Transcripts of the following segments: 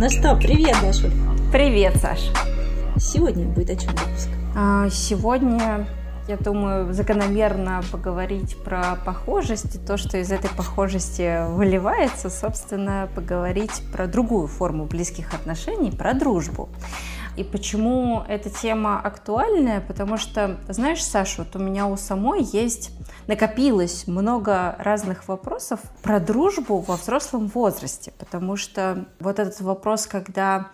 Ну что, привет, Даша. Привет, Саш. Сегодня будет о чем выпуск? А, сегодня, я думаю, закономерно поговорить про похожесть и то, что из этой похожести выливается, собственно, поговорить про другую форму близких отношений, про дружбу. И почему эта тема актуальная? Потому что, знаешь, Саша, вот у меня у самой есть, накопилось много разных вопросов про дружбу во взрослом возрасте. Потому что вот этот вопрос, когда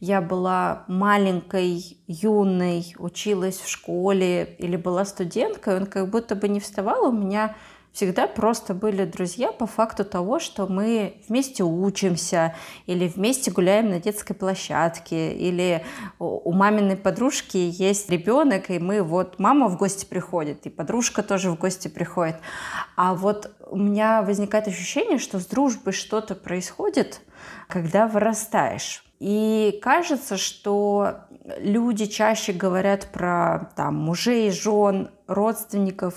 я была маленькой, юной, училась в школе или была студенткой, он как будто бы не вставал у меня всегда просто были друзья по факту того, что мы вместе учимся, или вместе гуляем на детской площадке, или у маминой подружки есть ребенок, и мы вот мама в гости приходит, и подружка тоже в гости приходит. А вот у меня возникает ощущение, что с дружбой что-то происходит, когда вырастаешь. И кажется, что люди чаще говорят про там, мужей, жен, родственников,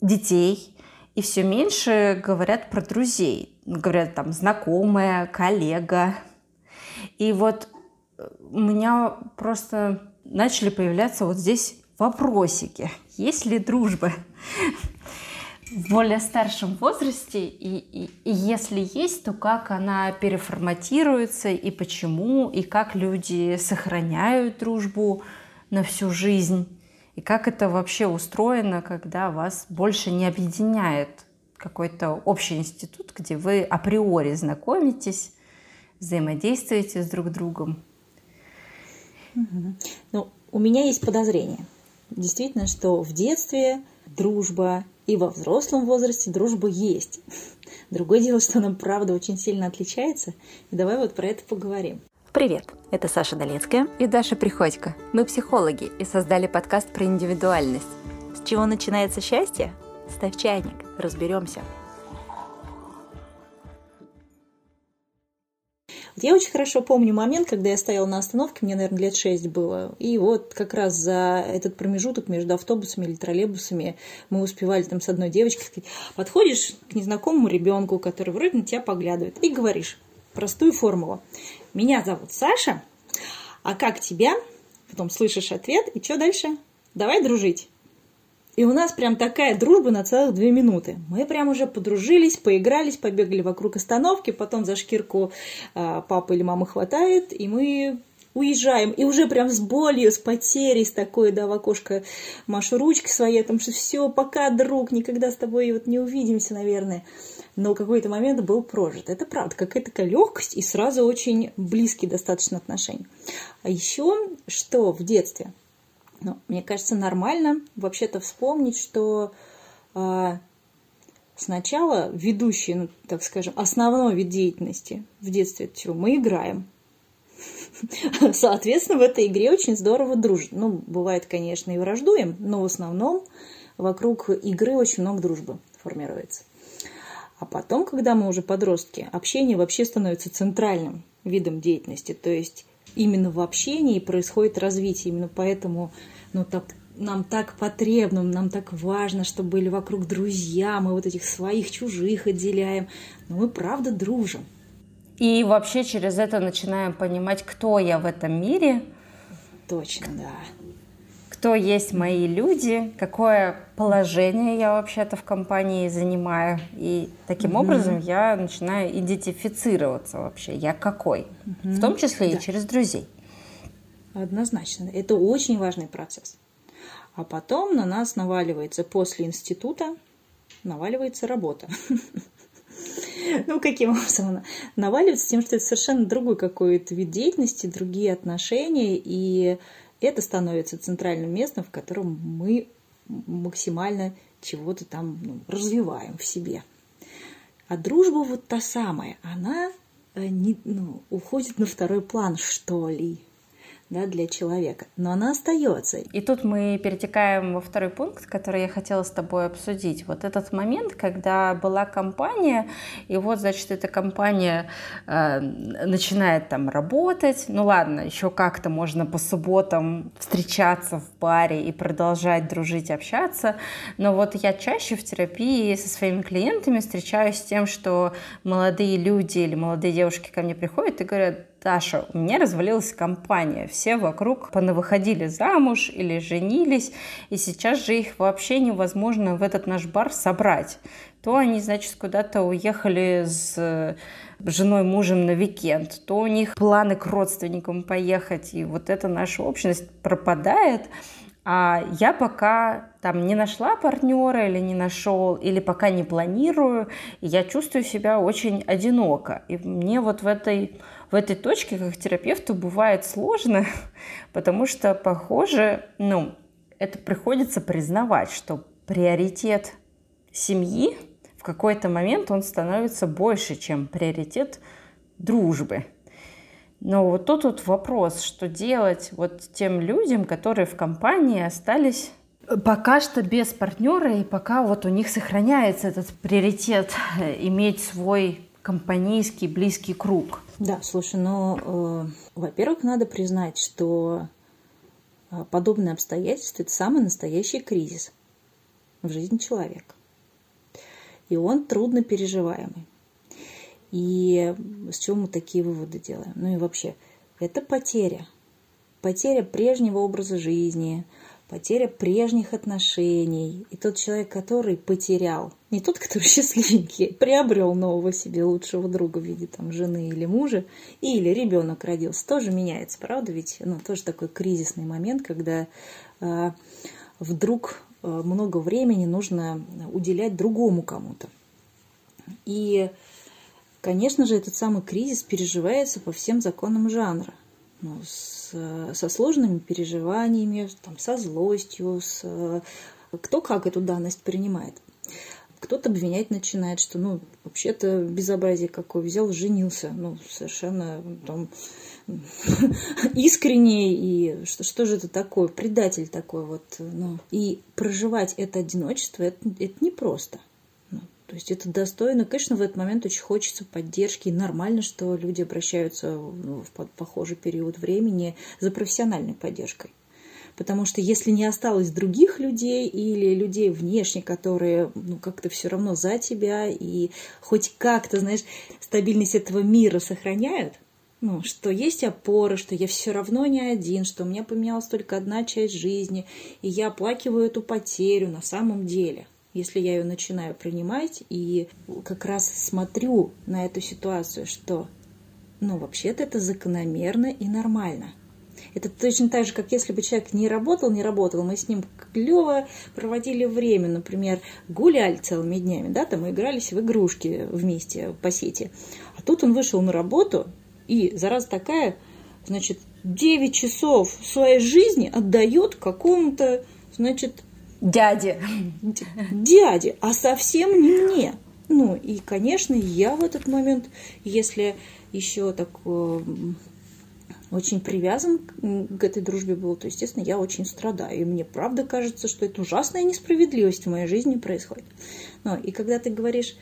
детей, и все меньше говорят про друзей. Говорят там знакомая, коллега. И вот э, у меня просто начали появляться вот здесь вопросики. Есть ли дружба в более старшем возрасте? И, и, и если есть, то как она переформатируется и почему? И как люди сохраняют дружбу на всю жизнь? И как это вообще устроено, когда вас больше не объединяет какой-то общий институт, где вы априори знакомитесь, взаимодействуете с друг другом? Ну, у меня есть подозрение. Действительно, что в детстве дружба и во взрослом возрасте дружба есть. Другое дело, что она, правда, очень сильно отличается. И давай вот про это поговорим. Привет, это Саша Долецкая и Даша Приходько. Мы психологи и создали подкаст про индивидуальность. С чего начинается счастье? Ставь чайник, разберемся. Я очень хорошо помню момент, когда я стояла на остановке, мне, наверное, лет шесть было. И вот как раз за этот промежуток между автобусами или троллейбусами мы успевали там с одной девочкой сказать, подходишь к незнакомому ребенку, который вроде на тебя поглядывает, и говоришь простую формулу меня зовут Саша, а как тебя? Потом слышишь ответ, и что дальше? Давай дружить. И у нас прям такая дружба на целых две минуты. Мы прям уже подружились, поигрались, побегали вокруг остановки, потом за шкирку э, папа или мама хватает, и мы уезжаем. И уже прям с болью, с потерей, с такой, да, в окошко машу ручкой своей, там что все, пока, друг, никогда с тобой вот не увидимся, наверное но какой-то момент был прожит. Это правда, какая-то такая легкость и сразу очень близкие достаточно отношения. А еще, что в детстве, ну, мне кажется, нормально вообще-то вспомнить, что э, сначала ведущий, ну, так скажем, основной вид деятельности в детстве, это чего? Мы играем. Соответственно, в этой игре очень здорово дружит. Ну, бывает, конечно, и враждуем, но в основном вокруг игры очень много дружбы формируется. А потом, когда мы уже подростки, общение вообще становится центральным видом деятельности. То есть именно в общении происходит развитие. Именно поэтому ну, так, нам так потребно, нам так важно, чтобы были вокруг друзья, мы вот этих своих чужих отделяем. Но мы правда дружим. И вообще через это начинаем понимать, кто я в этом мире. Точно, да кто есть мои люди, какое положение я вообще-то в компании занимаю. И таким mm образом я начинаю идентифицироваться вообще, я какой. mm В том числе да. и через друзей. Однозначно. Это очень важный процесс. А потом на нас наваливается после института, наваливается работа. Ну, каким образом наваливается? Тем, что это совершенно другой какой-то вид деятельности, другие отношения, и это становится центральным местом, в котором мы максимально чего-то там ну, развиваем в себе. А дружба вот та самая, она э, не, ну, уходит на второй план, что ли. Да, для человека, но она остается. И тут мы перетекаем во второй пункт, который я хотела с тобой обсудить. Вот этот момент, когда была компания, и вот, значит, эта компания э, начинает там работать. Ну ладно, еще как-то можно по субботам встречаться в баре и продолжать дружить, общаться. Но вот я чаще в терапии со своими клиентами встречаюсь с тем, что молодые люди или молодые девушки ко мне приходят и говорят, Таша, у меня развалилась компания, все вокруг понавыходили замуж или женились, и сейчас же их вообще невозможно в этот наш бар собрать. То они, значит, куда-то уехали с э, женой, мужем на викенд, то у них планы к родственникам поехать, и вот эта наша общность пропадает, а я пока там не нашла партнера или не нашел, или пока не планирую, я чувствую себя очень одиноко. И мне вот в этой, в этой точке, как терапевту, бывает сложно, потому что, похоже, ну, это приходится признавать, что приоритет семьи в какой-то момент он становится больше, чем приоритет дружбы. Но вот тут вот вопрос, что делать вот тем людям, которые в компании остались пока что без партнера, и пока вот у них сохраняется этот приоритет э, иметь свой компанейский близкий круг. Да, слушай, ну, э, во-первых, надо признать, что э, подобные обстоятельства – это самый настоящий кризис в жизни человека. И он трудно переживаемый. И с чего мы такие выводы делаем? Ну и вообще, это потеря. Потеря прежнего образа жизни, потеря прежних отношений. И тот человек, который потерял, не тот, который счастливенький, приобрел нового себе лучшего друга в виде там, жены или мужа, или ребенок родился, тоже меняется, правда? Ведь ну, тоже такой кризисный момент, когда э, вдруг э, много времени нужно уделять другому кому-то. И Конечно же, этот самый кризис переживается по всем законам жанра. Ну, с, со сложными переживаниями, там, со злостью, с, кто как эту данность принимает. Кто-то обвинять начинает, что, ну, вообще-то безобразие какое, взял, женился, ну, совершенно там искренне, и что, что же это такое, предатель такой вот, ну. И проживать это одиночество, это, это непросто. То есть это достойно. Конечно, в этот момент очень хочется поддержки. И нормально, что люди обращаются в похожий период времени за профессиональной поддержкой. Потому что если не осталось других людей или людей внешне, которые ну, как-то все равно за тебя и хоть как-то, знаешь, стабильность этого мира сохраняют, ну, что есть опора, что я все равно не один, что у меня поменялась только одна часть жизни, и я оплакиваю эту потерю на самом деле – если я ее начинаю принимать и как раз смотрю на эту ситуацию, что, ну, вообще-то это закономерно и нормально. Это точно так же, как если бы человек не работал, не работал, мы с ним клево проводили время, например, гуляли целыми днями, да, там игрались в игрушки вместе по сети. А тут он вышел на работу, и зараза такая, значит, 9 часов своей жизни отдает какому-то, значит, Дяде. Дяде, а совсем не мне. Ну, и, конечно, я в этот момент, если еще так э, очень привязан к этой дружбе был, то, естественно, я очень страдаю. И мне правда кажется, что это ужасная несправедливость в моей жизни происходит. Ну, и когда ты говоришь,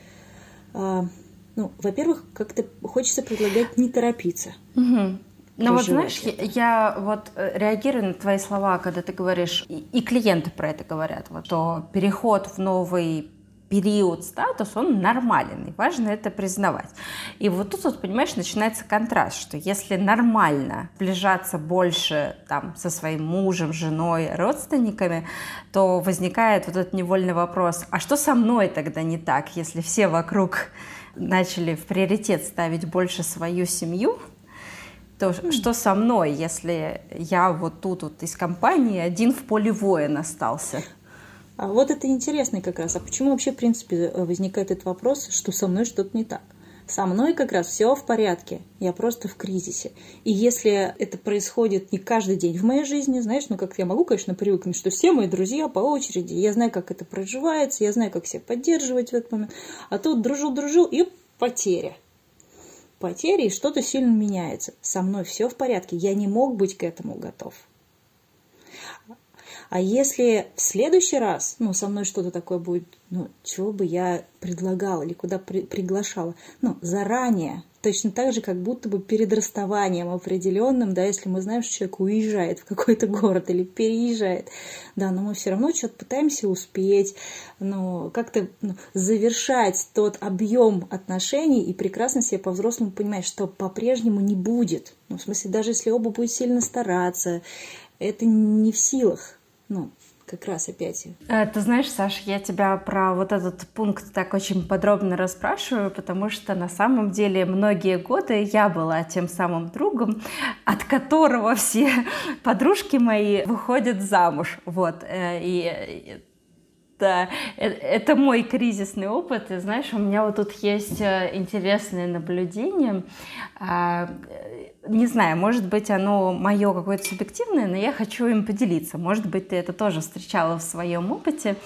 а, ну, во-первых, как-то хочется предлагать не торопиться. Угу. Ну вот знаешь, я, я вот э, реагирую на твои слова, когда ты говоришь, и, и клиенты про это говорят, вот, что переход в новый период статус, он нормален, и важно это признавать. И вот тут, вот, понимаешь, начинается контраст, что если нормально сближаться больше там, со своим мужем, женой, родственниками, то возникает вот этот невольный вопрос, а что со мной тогда не так, если все вокруг начали в приоритет ставить больше свою семью, то что со мной, если я вот тут вот из компании один в поле воин остался? А вот это интересно как раз. А почему вообще, в принципе, возникает этот вопрос, что со мной что-то не так? Со мной как раз все в порядке, я просто в кризисе. И если это происходит не каждый день в моей жизни, знаешь, ну как я могу, конечно, привыкнуть, что все мои друзья по очереди, я знаю, как это проживается, я знаю, как себя поддерживать в этот момент. А тут дружил-дружил и потеря. Потери, и что-то сильно меняется. Со мной все в порядке, я не мог быть к этому готов. А если в следующий раз, ну, со мной что-то такое будет, ну, чего бы я предлагала или куда при, приглашала, ну, заранее, точно так же, как будто бы перед расставанием определенным, да, если мы знаем, что человек уезжает в какой-то город или переезжает, да, но мы все равно что-то пытаемся успеть, ну, как-то ну, завершать тот объем отношений и прекрасно себе по-взрослому понимать, что по-прежнему не будет. Ну, в смысле, даже если оба будут сильно стараться, это не в силах ну, как раз опять. Э, ты знаешь, Саш, я тебя про вот этот пункт так очень подробно расспрашиваю, потому что на самом деле многие годы я была тем самым другом, от которого все подружки мои выходят замуж. Вот. Э, и да, э, это мой кризисный опыт. И знаешь, у меня вот тут есть интересное наблюдение. А, не знаю, может быть, оно мое какое-то субъективное, но я хочу им поделиться. Может быть, ты это тоже встречала в своем опыте.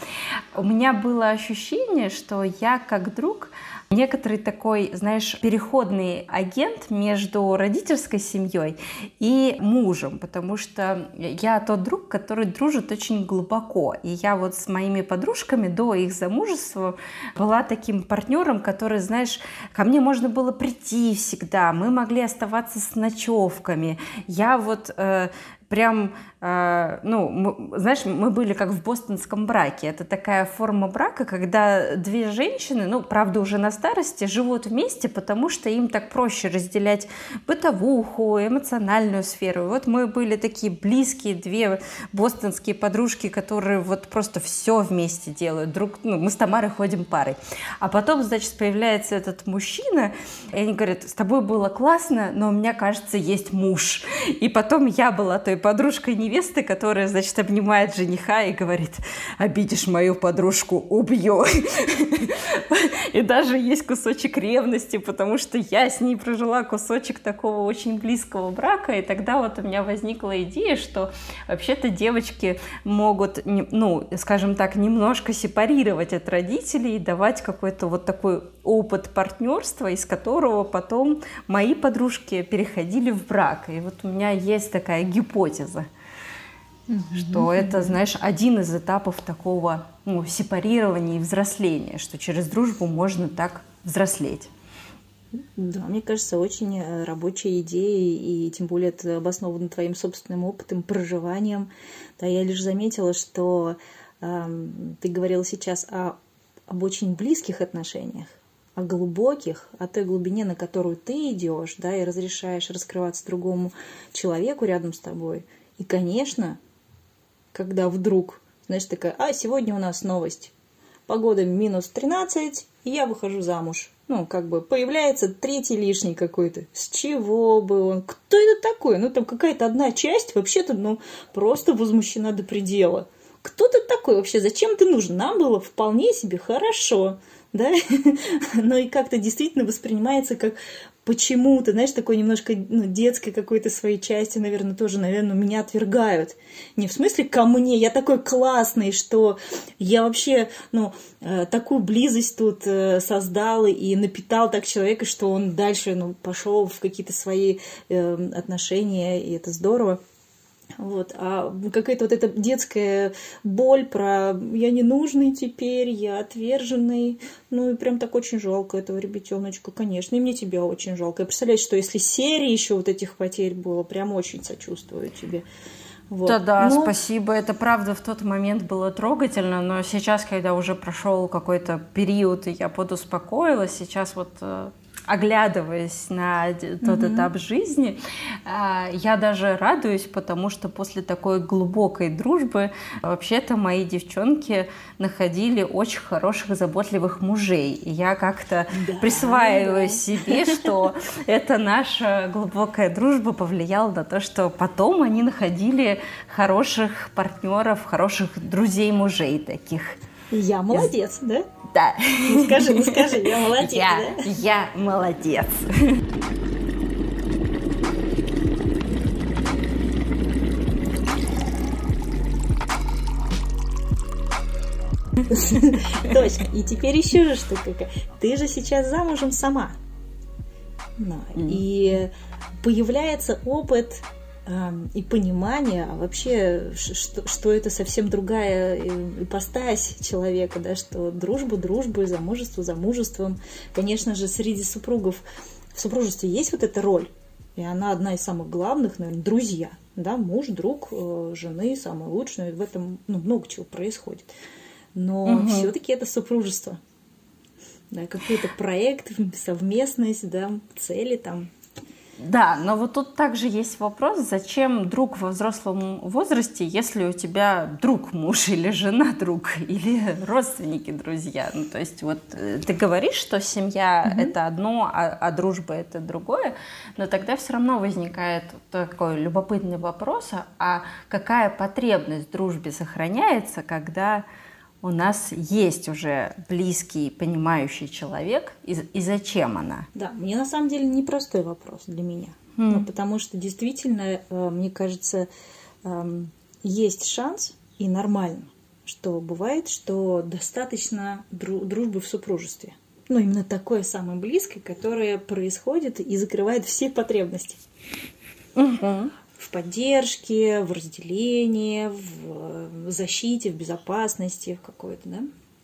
У меня было ощущение, что я как друг некоторый такой, знаешь, переходный агент между родительской семьей и мужем, потому что я тот друг, который дружит очень глубоко. И я вот с моими подружками до их замужества была таким партнером, который, знаешь, ко мне можно было прийти всегда, мы могли оставаться с ночевками. Я вот э, прям, э, ну, знаешь, мы были как в бостонском браке. Это такая форма брака, когда две женщины, ну, правда, уже на старости, живут вместе, потому что им так проще разделять бытовуху, эмоциональную сферу. Вот мы были такие близкие две бостонские подружки, которые вот просто все вместе делают. Друг, ну, мы с Тамарой ходим парой. А потом, значит, появляется этот мужчина, и они говорят, с тобой было классно, но у меня, кажется, есть муж. И потом я была той подружкой невесты, которая, значит, обнимает жениха и говорит, обидишь мою подружку, убью. И даже есть кусочек ревности, потому что я с ней прожила кусочек такого очень близкого брака, и тогда вот у меня возникла идея, что вообще-то девочки могут, ну, скажем так, немножко сепарировать от родителей и давать какой-то вот такой опыт партнерства, из которого потом мои подружки переходили в брак. И вот у меня есть такая гипотеза, mm-hmm. что это, знаешь, один из этапов такого ну, сепарирования и взросления, что через дружбу можно так взрослеть. Да, мне кажется, очень э, рабочая идея, и тем более это обосновано твоим собственным опытом, проживанием. Да, я лишь заметила, что э, ты говорила сейчас о, об очень близких отношениях, о глубоких, о той глубине, на которую ты идешь, да, и разрешаешь раскрываться другому человеку рядом с тобой. И, конечно, когда вдруг, знаешь, такая, а, сегодня у нас новость. Погода минус 13, и я выхожу замуж. Ну, как бы появляется третий лишний какой-то. С чего бы он? Кто это такой? Ну, там какая-то одна часть вообще-то, ну, просто возмущена до предела. Кто ты такой вообще? Зачем ты нужен? Нам было вполне себе хорошо да, но и как-то действительно воспринимается как почему-то, знаешь, такой немножко ну, детской какой-то своей части, наверное, тоже, наверное, меня отвергают. Не в смысле ко мне, я такой классный, что я вообще, ну, э, такую близость тут э, создал и напитал так человека, что он дальше, ну, пошел в какие-то свои э, отношения, и это здорово. Вот. А какая-то вот эта детская боль про «я ненужный теперь, я отверженный». Ну и прям так очень жалко этого ребятеночка, конечно. И мне тебя очень жалко. Я представляю, что если серии еще вот этих потерь было, прям очень сочувствую тебе. Вот. Да-да, но... спасибо. Это правда в тот момент было трогательно, но сейчас, когда уже прошел какой-то период, и я подуспокоилась, сейчас вот э, оглядываясь на тот mm-hmm. этап жизни, а, я даже радуюсь, потому что после такой глубокой дружбы вообще-то мои девчонки находили очень хороших, заботливых мужей. И я как-то да, присваиваю да. себе, что эта наша глубокая дружба повлияла на то, что потом они находили хороших партнеров, хороших друзей мужей таких. Я молодец, да? Да. Ну скажи, ну скажи, я молодец, я, да? Я молодец. Точно. И теперь еще же штука. Ты же сейчас замужем сама. И появляется опыт и понимание, а вообще, что, что это совсем другая э, ипостась человека, да, что дружба дружбой, замужество замужеством. Конечно же, среди супругов в супружестве есть вот эта роль, и она одна из самых главных, наверное, друзья, да, муж, друг, э, жены, самый лучший, в этом ну, много чего происходит. Но угу. все-таки это супружество, да, какой-то проект, совместность, да, цели там, да, но вот тут также есть вопрос, зачем друг во взрослом возрасте, если у тебя друг муж или жена друг, или родственники друзья. Ну, то есть вот э, ты говоришь, что семья угу. это одно, а, а дружба это другое, но тогда все равно возникает такой любопытный вопрос, а какая потребность в дружбе сохраняется, когда у нас есть уже близкий, понимающий человек, и, и зачем она? Да, мне на самом деле непростой вопрос для меня. Mm. Ну, потому что действительно, э, мне кажется, эм, есть шанс и нормально, что бывает, что достаточно дружбы в супружестве. Ну, именно такое самое близкое, которое происходит и закрывает все потребности. Угу в поддержке, в разделении, в защите, в безопасности в какой-то, да?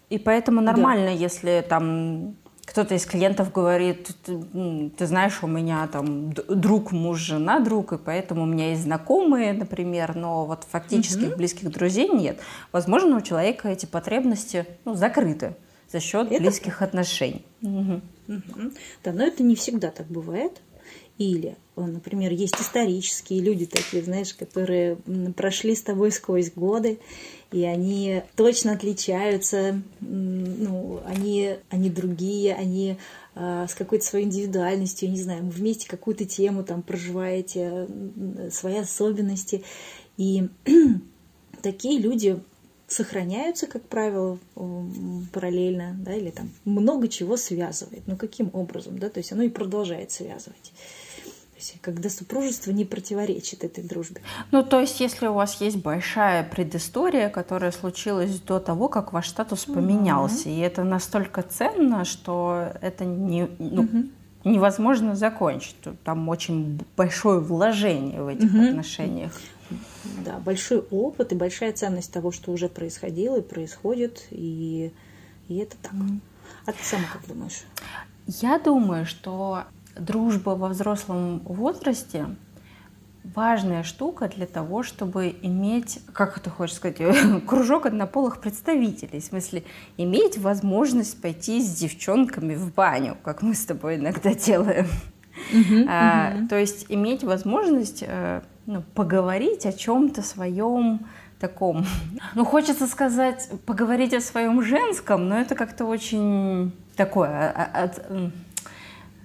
И поэтому нормально, да. если там кто-то из клиентов говорит, ты, ты знаешь, у меня там друг, муж, жена, друг, и поэтому у меня есть знакомые, например, но вот фактически угу. близких друзей нет. Возможно, у человека эти потребности ну, закрыты за счет это близких отношений. Угу. Угу. Да, но это не всегда так бывает. Или, например, есть исторические люди такие, знаешь, которые прошли с тобой сквозь годы, и они точно отличаются, ну, они, они другие, они э, с какой-то своей индивидуальностью, не знаю, вместе какую-то тему там проживаете, свои особенности. И такие люди сохраняются, как правило, параллельно, да, или там много чего связывает. Но каким образом, да, то есть оно и продолжает связывать когда супружество не противоречит этой дружбе. Ну, то есть, если у вас есть большая предыстория, которая случилась до того, как ваш статус поменялся, mm-hmm. и это настолько ценно, что это не, ну, mm-hmm. невозможно закончить. Там очень большое вложение в этих mm-hmm. отношениях. Да, большой опыт и большая ценность того, что уже происходило и происходит, и, и это так. Mm-hmm. А ты сама как думаешь? Я думаю, что дружба во взрослом возрасте важная штука для того, чтобы иметь, как ты хочешь сказать, кружок однополых представителей. В смысле, иметь возможность пойти с девчонками в баню, как мы с тобой иногда делаем. Uh-huh, а, uh-huh. То есть иметь возможность э, ну, поговорить о чем-то своем таком. Ну, хочется сказать, поговорить о своем женском, но это как-то очень такое. А, а, от,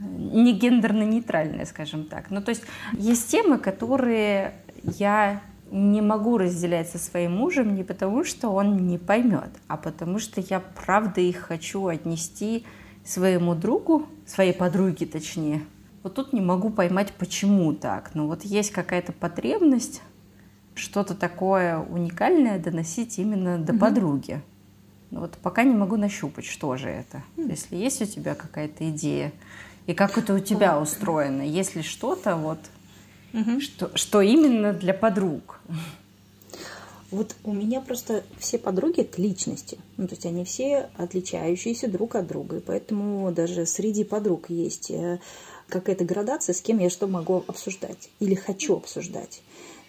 не гендерно-нейтральная, скажем так. Ну, то есть есть темы, которые я не могу разделять со своим мужем не потому, что он не поймет, а потому что я правда их хочу отнести своему другу, своей подруге точнее. Вот тут не могу поймать, почему так. Но вот есть какая-то потребность что-то такое уникальное доносить именно до mm-hmm. подруги. Но вот пока не могу нащупать, что же это. Mm-hmm. Если есть у тебя какая-то идея, и как это у тебя устроено? Есть ли что-то вот, угу. что, что именно для подруг? Вот у меня просто все подруги это личности. Ну, то есть они все отличающиеся друг от друга. И поэтому даже среди подруг есть э, какая-то градация, с кем я что могу обсуждать или хочу обсуждать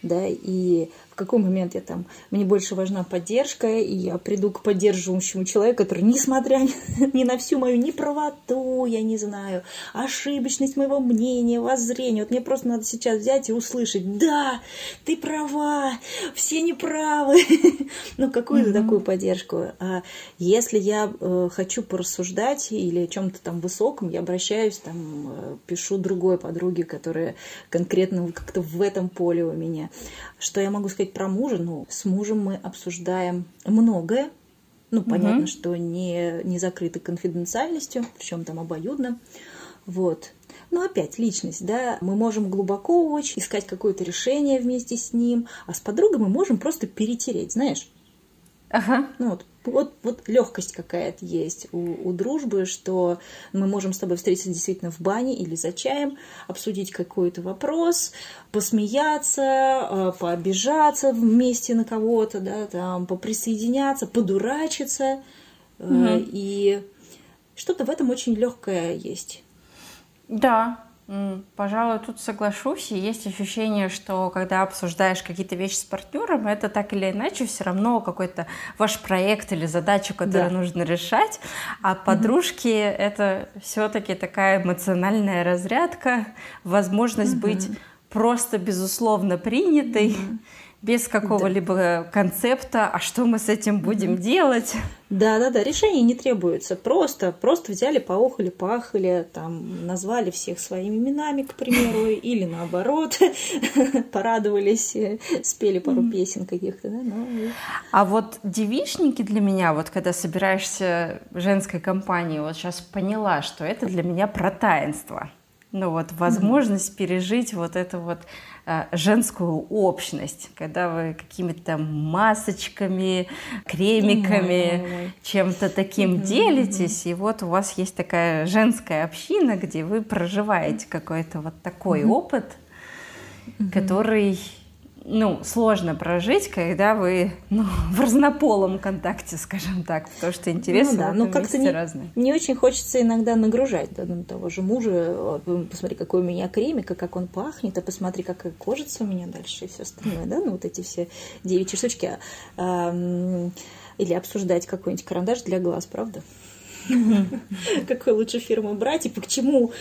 да, и в какой момент я там, мне больше важна поддержка, и я приду к поддерживающему человеку, который, несмотря ни на всю мою неправоту, я не знаю, ошибочность моего мнения, воззрения, вот мне просто надо сейчас взять и услышать, да, ты права, все неправы, ну, какую-то mm-hmm. такую поддержку. А если я э, хочу порассуждать или о чем-то там высоком, я обращаюсь, там, э, пишу другой подруге, которая конкретно как-то в этом поле у меня. Что я могу сказать про мужа? Ну, с мужем мы обсуждаем многое. Ну, понятно, угу. что не, не закрыто конфиденциальностью, причем там обоюдно. Вот. Но опять личность, да, мы можем глубоко очень искать какое-то решение вместе с ним, а с подругой мы можем просто перетереть, знаешь. Ага. Ну, вот, вот, вот легкость какая-то есть у, у дружбы, что мы можем с тобой встретиться действительно в бане или за чаем, обсудить какой-то вопрос, посмеяться, э, пообижаться вместе на кого-то, да, там, поприсоединяться, подурачиться. Угу. И что-то в этом очень легкое есть. Да, Пожалуй, тут соглашусь. И есть ощущение, что когда обсуждаешь какие-то вещи с партнером, это так или иначе все равно какой-то ваш проект или задачу, которую да. нужно решать. А подружки mm-hmm. это все-таки такая эмоциональная разрядка, возможность mm-hmm. быть просто безусловно принятой. Mm-hmm без какого-либо да. концепта, а что мы с этим будем mm-hmm. делать? Да, да, да, решения не требуется. Просто, просто взяли, поохали, пахали, там, назвали всех своими именами, к примеру, или наоборот, порадовались, спели пару песен каких-то, да, ну, А вот девичники для меня, вот когда собираешься в женской компании, вот сейчас поняла, что это для меня про таинство. Ну вот возможность пережить вот это вот женскую общность, когда вы какими-то масочками, кремиками, чем-то таким делитесь, и вот у вас есть такая женская община, где вы проживаете какой-то вот такой опыт, который ну, сложно прожить, когда вы ну, в разнополом контакте, скажем так, потому что интересно ну, да, но как-то не, разные. не очень хочется иногда нагружать да, ну, того же мужа. Посмотри, какой у меня кремик, а как он пахнет, а посмотри, какая кожица у меня дальше и все остальное, да, ну вот эти все девичьи штучки. А, или обсуждать какой-нибудь карандаш для глаз, правда? Какой лучше фирму брать и по чему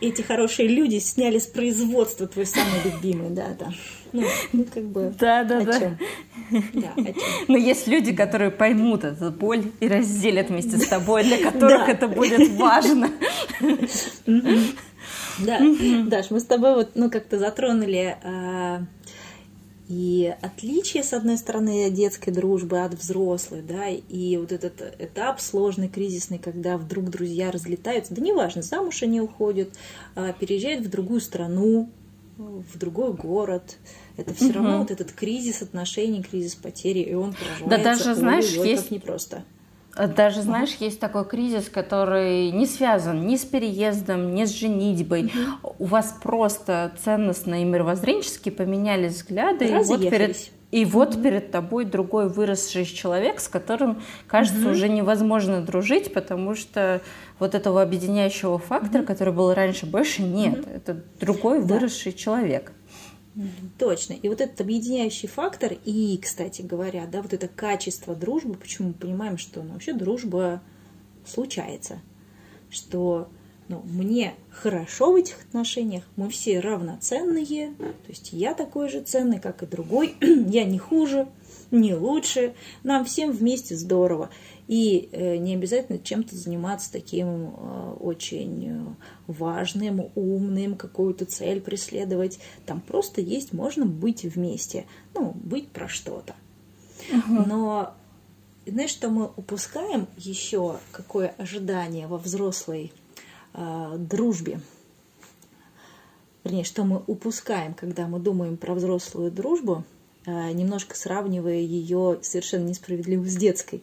эти хорошие люди сняли с производства твой самый любимый, да, да. Ну, ну как бы. Да, да, да. Чем? да Но есть люди, которые поймут эту боль и разделят вместе с тобой, для которых это будет важно. Да, Даш, мы с тобой вот, ну, как-то затронули а, и отличие, с одной стороны, детской дружбы от взрослой, да, и вот этот этап сложный, кризисный, когда вдруг друзья разлетаются, да неважно, замуж они уходят, а, переезжают в другую страну, в другой город, это все угу. равно вот этот кризис отношений, кризис потери, и он проживается. Да даже, знаешь, ой, есть... как непросто. Даже, знаешь, есть такой кризис, который не связан ни с переездом, ни с женитьбой. Угу. У вас просто ценностно и мировоззренчески поменялись взгляды. И вот перед, и вот mm перед тобой другой выросший человек, с которым, кажется, mm уже невозможно дружить, потому что вот этого объединяющего фактора, mm который был раньше, больше нет. mm Это другой да. выросший человек. Точно. И вот этот объединяющий фактор, и, кстати говоря, да, вот это качество дружбы, почему мы понимаем, что ну, вообще дружба случается, что ну, мне хорошо в этих отношениях, мы все равноценные, то есть я такой же ценный, как и другой, я не хуже, не лучше, нам всем вместе здорово. И э, не обязательно чем-то заниматься таким э, очень э, важным, умным, какую-то цель преследовать. Там просто есть, можно быть вместе, ну, быть про что-то. Угу. Но знаешь, что мы упускаем еще, какое ожидание во взрослой э, дружбе? Вернее, что мы упускаем, когда мы думаем про взрослую дружбу, немножко сравнивая ее совершенно несправедливо с детской.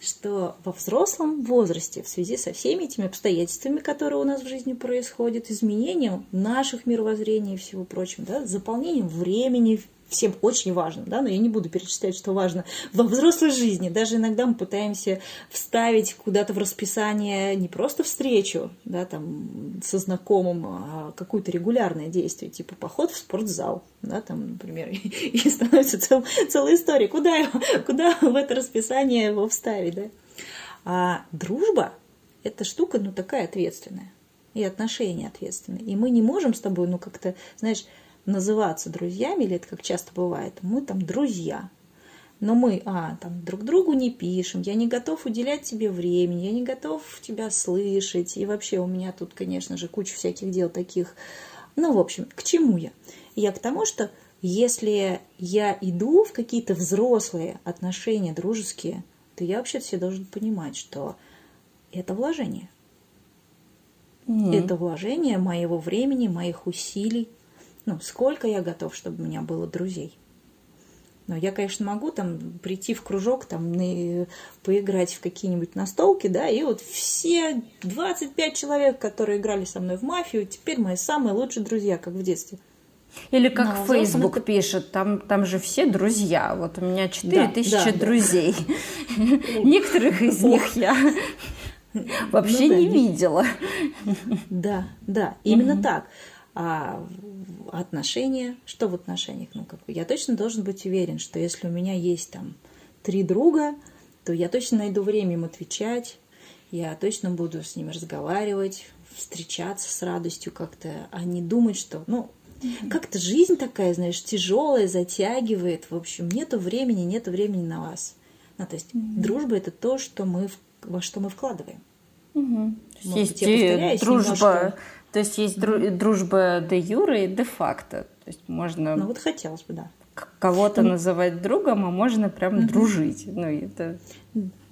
Что во взрослом возрасте в связи со всеми этими обстоятельствами, которые у нас в жизни происходят, изменением наших мировоззрений и всего прочего, да, заполнением времени, всем очень важно, да, но я не буду перечислять, что важно во взрослой жизни. Даже иногда мы пытаемся вставить куда-то в расписание не просто встречу, да, там, со знакомым, а какое-то регулярное действие, типа поход в спортзал, да, там, например, и становится цел, целая история, куда, его, куда в это расписание его вставить, да. А дружба – это штука, ну, такая ответственная, и отношения ответственные. И мы не можем с тобой, ну, как-то, знаешь, называться друзьями, или это как часто бывает, мы там друзья. Но мы, а, там, друг другу не пишем, я не готов уделять тебе времени, я не готов тебя слышать. И вообще у меня тут, конечно же, куча всяких дел таких. Ну, в общем, к чему я? Я к тому, что если я иду в какие-то взрослые отношения дружеские, то я вообще все должен понимать, что это вложение. Mm-hmm. Это вложение моего времени, моих усилий, ну, сколько я готов, чтобы у меня было друзей. Но я, конечно, могу там прийти в кружок, там, на, поиграть в какие-нибудь настолки, да, и вот все 25 человек, которые играли со мной в мафию, теперь мои самые лучшие друзья, как в детстве. Или как Но Facebook это... пишет, там, там же все друзья. Вот у меня 4000 да, да, друзей. Некоторых из них я вообще ну не видела. Да, да, именно так. А отношения, что в отношениях? Ну, как я точно должен быть уверен, что если у меня есть там три друга, то я точно найду время им отвечать, я точно буду с ними разговаривать, встречаться с радостью как-то, а не думать, что, ну, как-то жизнь такая, знаешь, тяжелая, затягивает. В общем, нету времени, нету времени на вас. Ну, то есть mm-hmm. дружба это то, что мы во что мы вкладываем. Mm-hmm. Может есть дружба, немножко... то есть есть дружба де юре и де факто. То есть можно. Ну вот хотелось бы, да. Кого-то mm-hmm. называть другом, а можно прям mm-hmm. дружить. Ну это.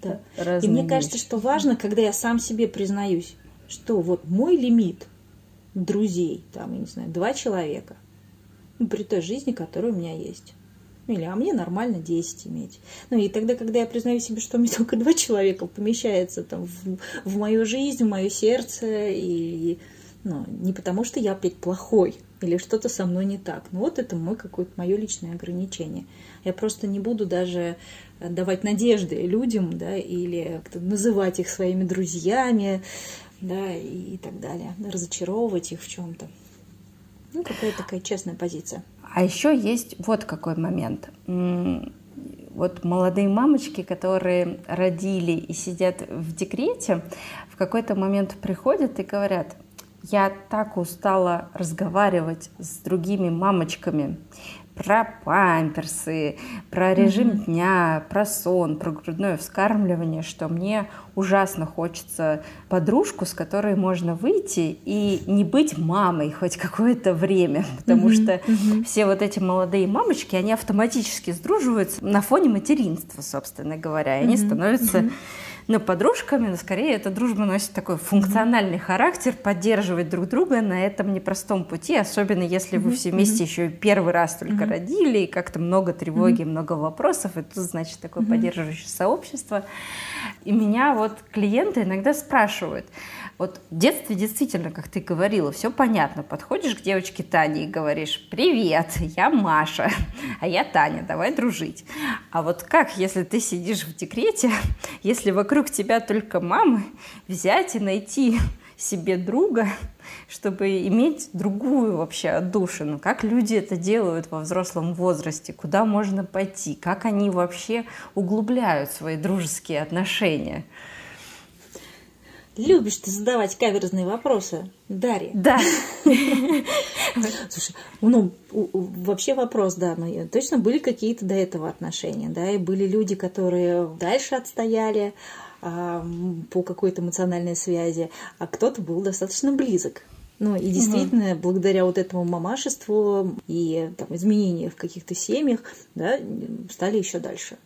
Да. И мне кажется, что важно, когда я сам себе признаюсь, что вот мой лимит друзей, там, я не знаю, два человека, ну, при той жизни, которая у меня есть. Или, а мне нормально 10 иметь. Ну, и тогда, когда я признаю себе, что у меня только два человека помещается там в, в мою жизнь, в мое сердце, и, ну, не потому что я опять плохой, или что-то со мной не так. Ну, вот это мой какое-то мое личное ограничение. Я просто не буду даже давать надежды людям, да, или называть их своими друзьями, да, и, и так далее, разочаровывать их в чем-то. Ну, какая такая честная позиция. А еще есть вот какой момент. Вот молодые мамочки, которые родили и сидят в декрете, в какой-то момент приходят и говорят, я так устала разговаривать с другими мамочками, про памперсы, про режим mm-hmm. дня, про сон, про грудное вскармливание, что мне ужасно хочется подружку, с которой можно выйти и не быть мамой хоть какое-то время, потому mm-hmm. что mm-hmm. все вот эти молодые мамочки, они автоматически сдруживаются на фоне материнства, собственно говоря, и они становятся но подружками, но скорее эта дружба носит такой функциональный характер, поддерживать друг друга на этом непростом пути, особенно если вы все вместе еще первый раз только родили, и как-то много тревоги, много вопросов, и тут, значит, такое поддерживающее сообщество. И меня вот клиенты иногда спрашивают, вот в детстве действительно, как ты говорила, все понятно. Подходишь к девочке Тане и говоришь, привет, я Маша, а я Таня, давай дружить. А вот как, если ты сидишь в декрете, если вокруг тебя только мамы, взять и найти себе друга, чтобы иметь другую вообще отдушину. Как люди это делают во взрослом возрасте? Куда можно пойти? Как они вообще углубляют свои дружеские отношения? Любишь ты задавать каверзные вопросы, Дарья? Да. Слушай, ну, вообще вопрос, да, ну, точно были какие-то до этого отношения, да, и были люди, которые дальше отстояли а, по какой-то эмоциональной связи, а кто-то был достаточно близок. Ну и действительно, угу. благодаря вот этому мамашеству и там, изменениям в каких-то семьях, да, стали еще дальше.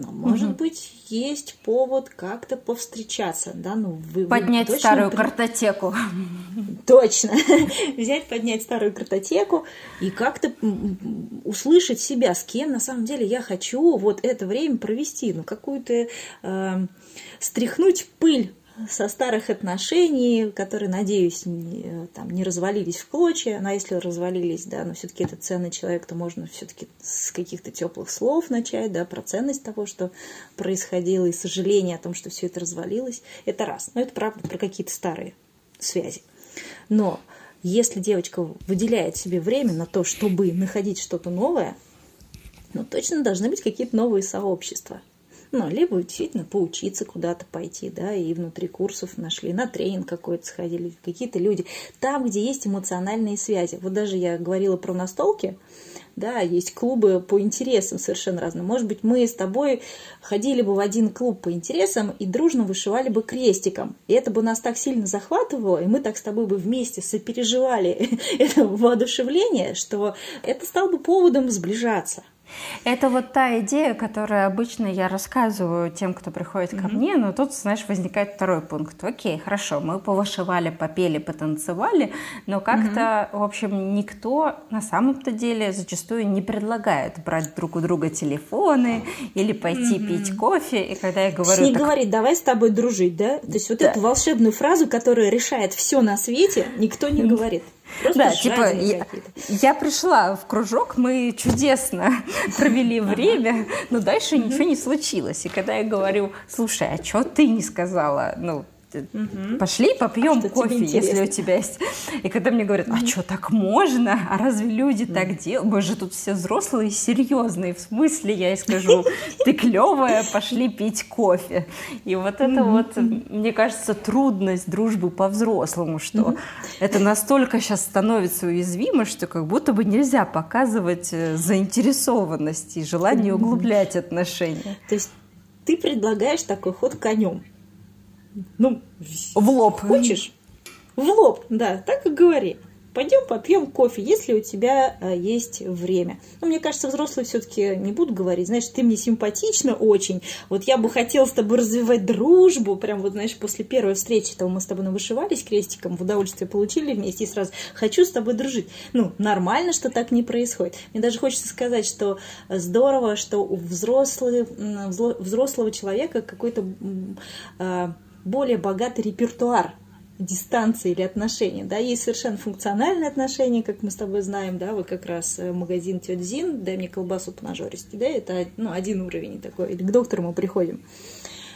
Но, может угу. быть, есть повод как-то повстречаться, да, ну вы поднять вы старую при... картотеку. Точно, взять, поднять старую картотеку и как-то услышать себя, с кем на самом деле я хочу вот это время провести, ну какую-то э, стряхнуть пыль со старых отношений, которые, надеюсь, не, там, не развалились в клочья, но если развалились, да, но все-таки это ценный человек, то можно все-таки с каких-то теплых слов начать, да, про ценность того, что происходило, и сожаление о том, что все это развалилось. Это раз. Но это правда про какие-то старые связи. Но если девочка выделяет себе время на то, чтобы находить что-то новое, ну, точно должны быть какие-то новые сообщества – ну, либо действительно поучиться куда-то пойти, да, и внутри курсов нашли, на тренинг какой-то сходили, какие-то люди. Там, где есть эмоциональные связи. Вот даже я говорила про настолки, да, есть клубы по интересам совершенно разным. Может быть, мы с тобой ходили бы в один клуб по интересам и дружно вышивали бы крестиком. И это бы нас так сильно захватывало, и мы так с тобой бы вместе сопереживали это воодушевление, что это стало бы поводом сближаться. Это вот та идея, которую обычно я рассказываю тем, кто приходит mm-hmm. ко мне, но тут, знаешь, возникает второй пункт. Окей, хорошо, мы повышивали, попели, потанцевали, но как-то, mm-hmm. в общем, никто на самом-то деле зачастую не предлагает брать друг у друга телефоны или пойти mm-hmm. пить кофе. И когда я говорю... Не так... говорит, давай с тобой дружить, да? То есть вот да. эту волшебную фразу, которая решает все на свете, никто не говорит. Просто да, типа я, я пришла в кружок, мы чудесно провели время, но дальше ничего не случилось. И когда я говорю, слушай, а что ты не сказала? Ну, Угу. Пошли попьем что кофе, если у тебя есть. И когда мне говорят, а что, так можно? А разве люди угу. так делают? Мы же тут все взрослые и серьезные. В смысле, я и скажу, ты клевая, пошли пить кофе. И вот это вот, мне кажется, трудность дружбы по-взрослому, что это настолько сейчас становится уязвимо, что как будто бы нельзя показывать э, заинтересованность и желание углублять отношения. То есть ты предлагаешь такой ход конем. Ну, в лоб. Хочешь? В лоб, да, так и говори. Пойдем попьем кофе, если у тебя э, есть время. Но мне кажется, взрослые все-таки не будут говорить, знаешь, ты мне симпатична очень, вот я бы хотела с тобой развивать дружбу, прям вот, знаешь, после первой встречи, того мы с тобой навышивались крестиком, в удовольствие получили вместе и сразу хочу с тобой дружить. Ну, нормально, что так не происходит. Мне даже хочется сказать, что здорово, что у взрослых, взрослого человека какой-то э, более богатый репертуар дистанции или отношений. Да, есть совершенно функциональные отношения, как мы с тобой знаем, да, вот как раз э, магазин Тетя Зин, дай мне колбасу по да, это ну, один уровень такой, или к доктору мы приходим.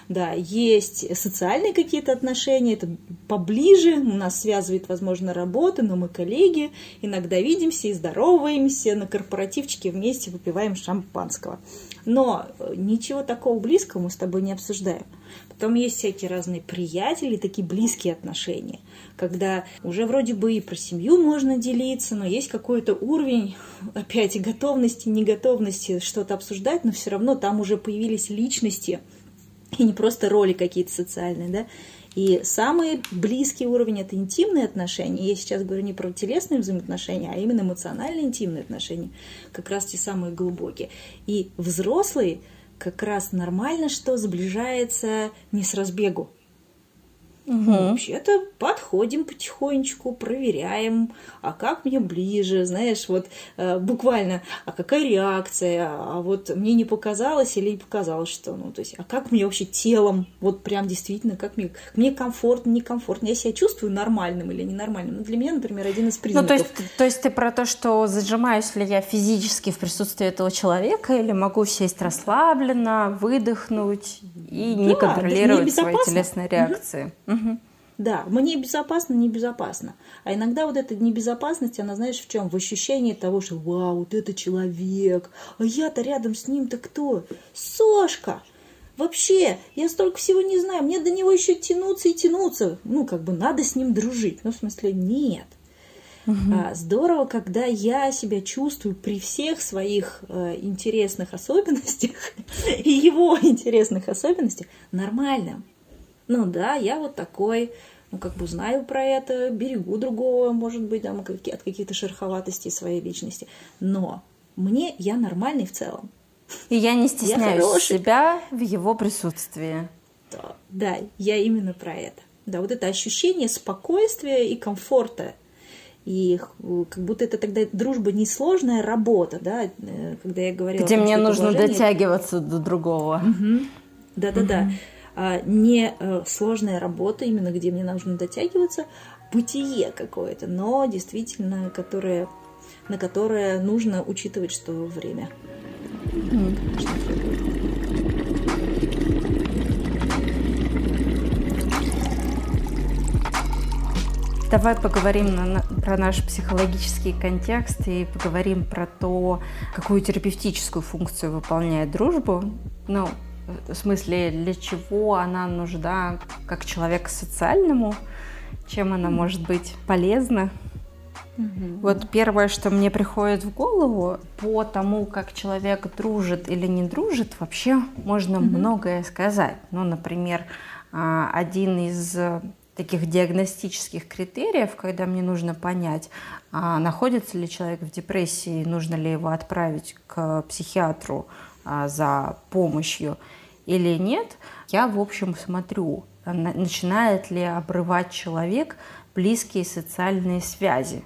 Да, есть социальные какие-то отношения, это поближе, у нас связывает, возможно, работа, но мы коллеги, иногда видимся и здороваемся, на корпоративчике вместе выпиваем шампанского. Но э, ничего такого близкого мы с тобой не обсуждаем. Потом есть всякие разные приятели, такие близкие отношения, когда уже вроде бы и про семью можно делиться, но есть какой-то уровень, опять, готовности, неготовности что-то обсуждать, но все равно там уже появились личности, и не просто роли какие-то социальные, да, и самый близкий уровень – это интимные отношения. Я сейчас говорю не про телесные взаимоотношения, а именно эмоционально интимные отношения, как раз те самые глубокие. И взрослые – как раз нормально, что сближается не с разбегу, Угу. Вообще-то подходим потихонечку, проверяем, а как мне ближе, знаешь, вот э, буквально, а какая реакция, а вот мне не показалось или показалось, что, ну, то есть, а как мне вообще телом, вот прям действительно, как мне, мне комфортно, некомфортно, я себя чувствую нормальным или ненормальным. Ну, для меня, например, один из признаков. Ну, то есть, то есть ты про то, что зажимаюсь ли я физически в присутствии этого человека, или могу сесть расслабленно, выдохнуть и да, не контролировать свои телесные реакции. Угу. Да, мне безопасно, небезопасно. А иногда вот эта небезопасность, она, знаешь, в чем? В ощущении того, что вау, вот это человек, а я-то рядом с ним-то кто? Сошка! Вообще, я столько всего не знаю, мне до него еще тянуться и тянуться. Ну, как бы надо с ним дружить. Ну, в смысле, нет. Угу. А, здорово, когда я себя чувствую при всех своих э, интересных особенностях и его интересных особенностях нормальным ну да, я вот такой, ну как бы знаю про это, берегу другого, может быть, там, от каких-то шероховатостей своей личности. Но мне я нормальный в целом. И я не стесняюсь я себя в его присутствии. Да, да, я именно про это. Да, вот это ощущение спокойствия и комфорта. И как будто это тогда дружба несложная работа, да, э, когда я говорила... Где мне нужно уважение... дотягиваться до другого. Да-да-да. Угу. А, не э, сложная работа, именно где мне нужно дотягиваться, бытие какое-то, но действительно, которое, на которое нужно учитывать, что время. Давай поговорим на, про наш психологический контекст и поговорим про то, какую терапевтическую функцию выполняет дружба. Ну, в смысле, для чего она нужна как человек социальному, чем она может быть полезна. Угу. Вот первое, что мне приходит в голову, по тому, как человек дружит или не дружит, вообще можно угу. многое сказать. Ну, например, а, один из таких диагностических критериев, когда мне нужно понять, а находится ли человек в депрессии, нужно ли его отправить к психиатру а, за помощью или нет, я, в общем, смотрю, начинает ли обрывать человек близкие социальные связи.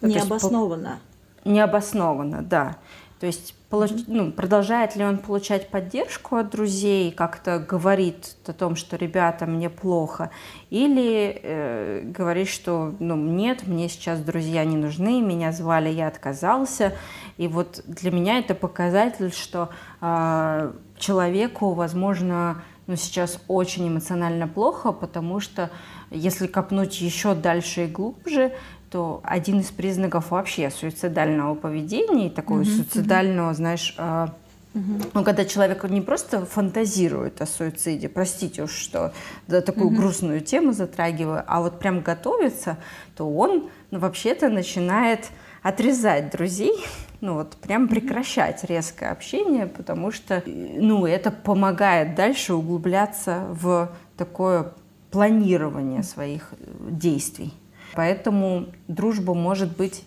Необоснованно. Необоснованно, да. То есть получ... ну, продолжает ли он получать поддержку от друзей, как-то говорит о том, что ребята, мне плохо, или э, говорит, что ну, нет, мне сейчас друзья не нужны, меня звали, я отказался. И вот для меня это показатель, что э, человеку, возможно, ну, сейчас очень эмоционально плохо, потому что если копнуть еще дальше и глубже, то один из признаков вообще суицидального поведения, такого mm-hmm. суицидального, знаешь, mm-hmm. ну, когда человек не просто фантазирует о суициде, простите уж, что да, такую mm-hmm. грустную тему затрагиваю, а вот прям готовится, то он ну, вообще-то начинает отрезать друзей, ну вот прям прекращать резкое общение, потому что, ну, это помогает дальше углубляться в такое планирование своих действий. Поэтому дружба может быть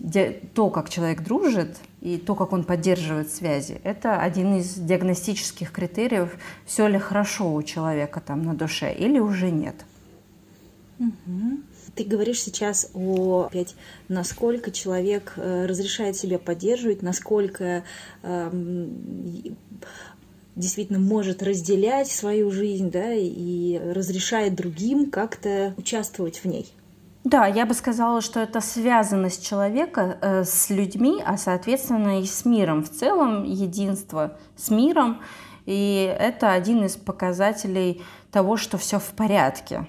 то, как человек дружит, и то, как он поддерживает связи, это один из диагностических критериев, все ли хорошо у человека там на душе или уже нет. Угу. Ты говоришь сейчас о опять, насколько человек э, разрешает себя поддерживать, насколько э, действительно может разделять свою жизнь, да, и разрешает другим как-то участвовать в ней. Да, я бы сказала, что это связанность человека э, с людьми, а соответственно и с миром в целом, единство с миром. И это один из показателей того, что все в порядке.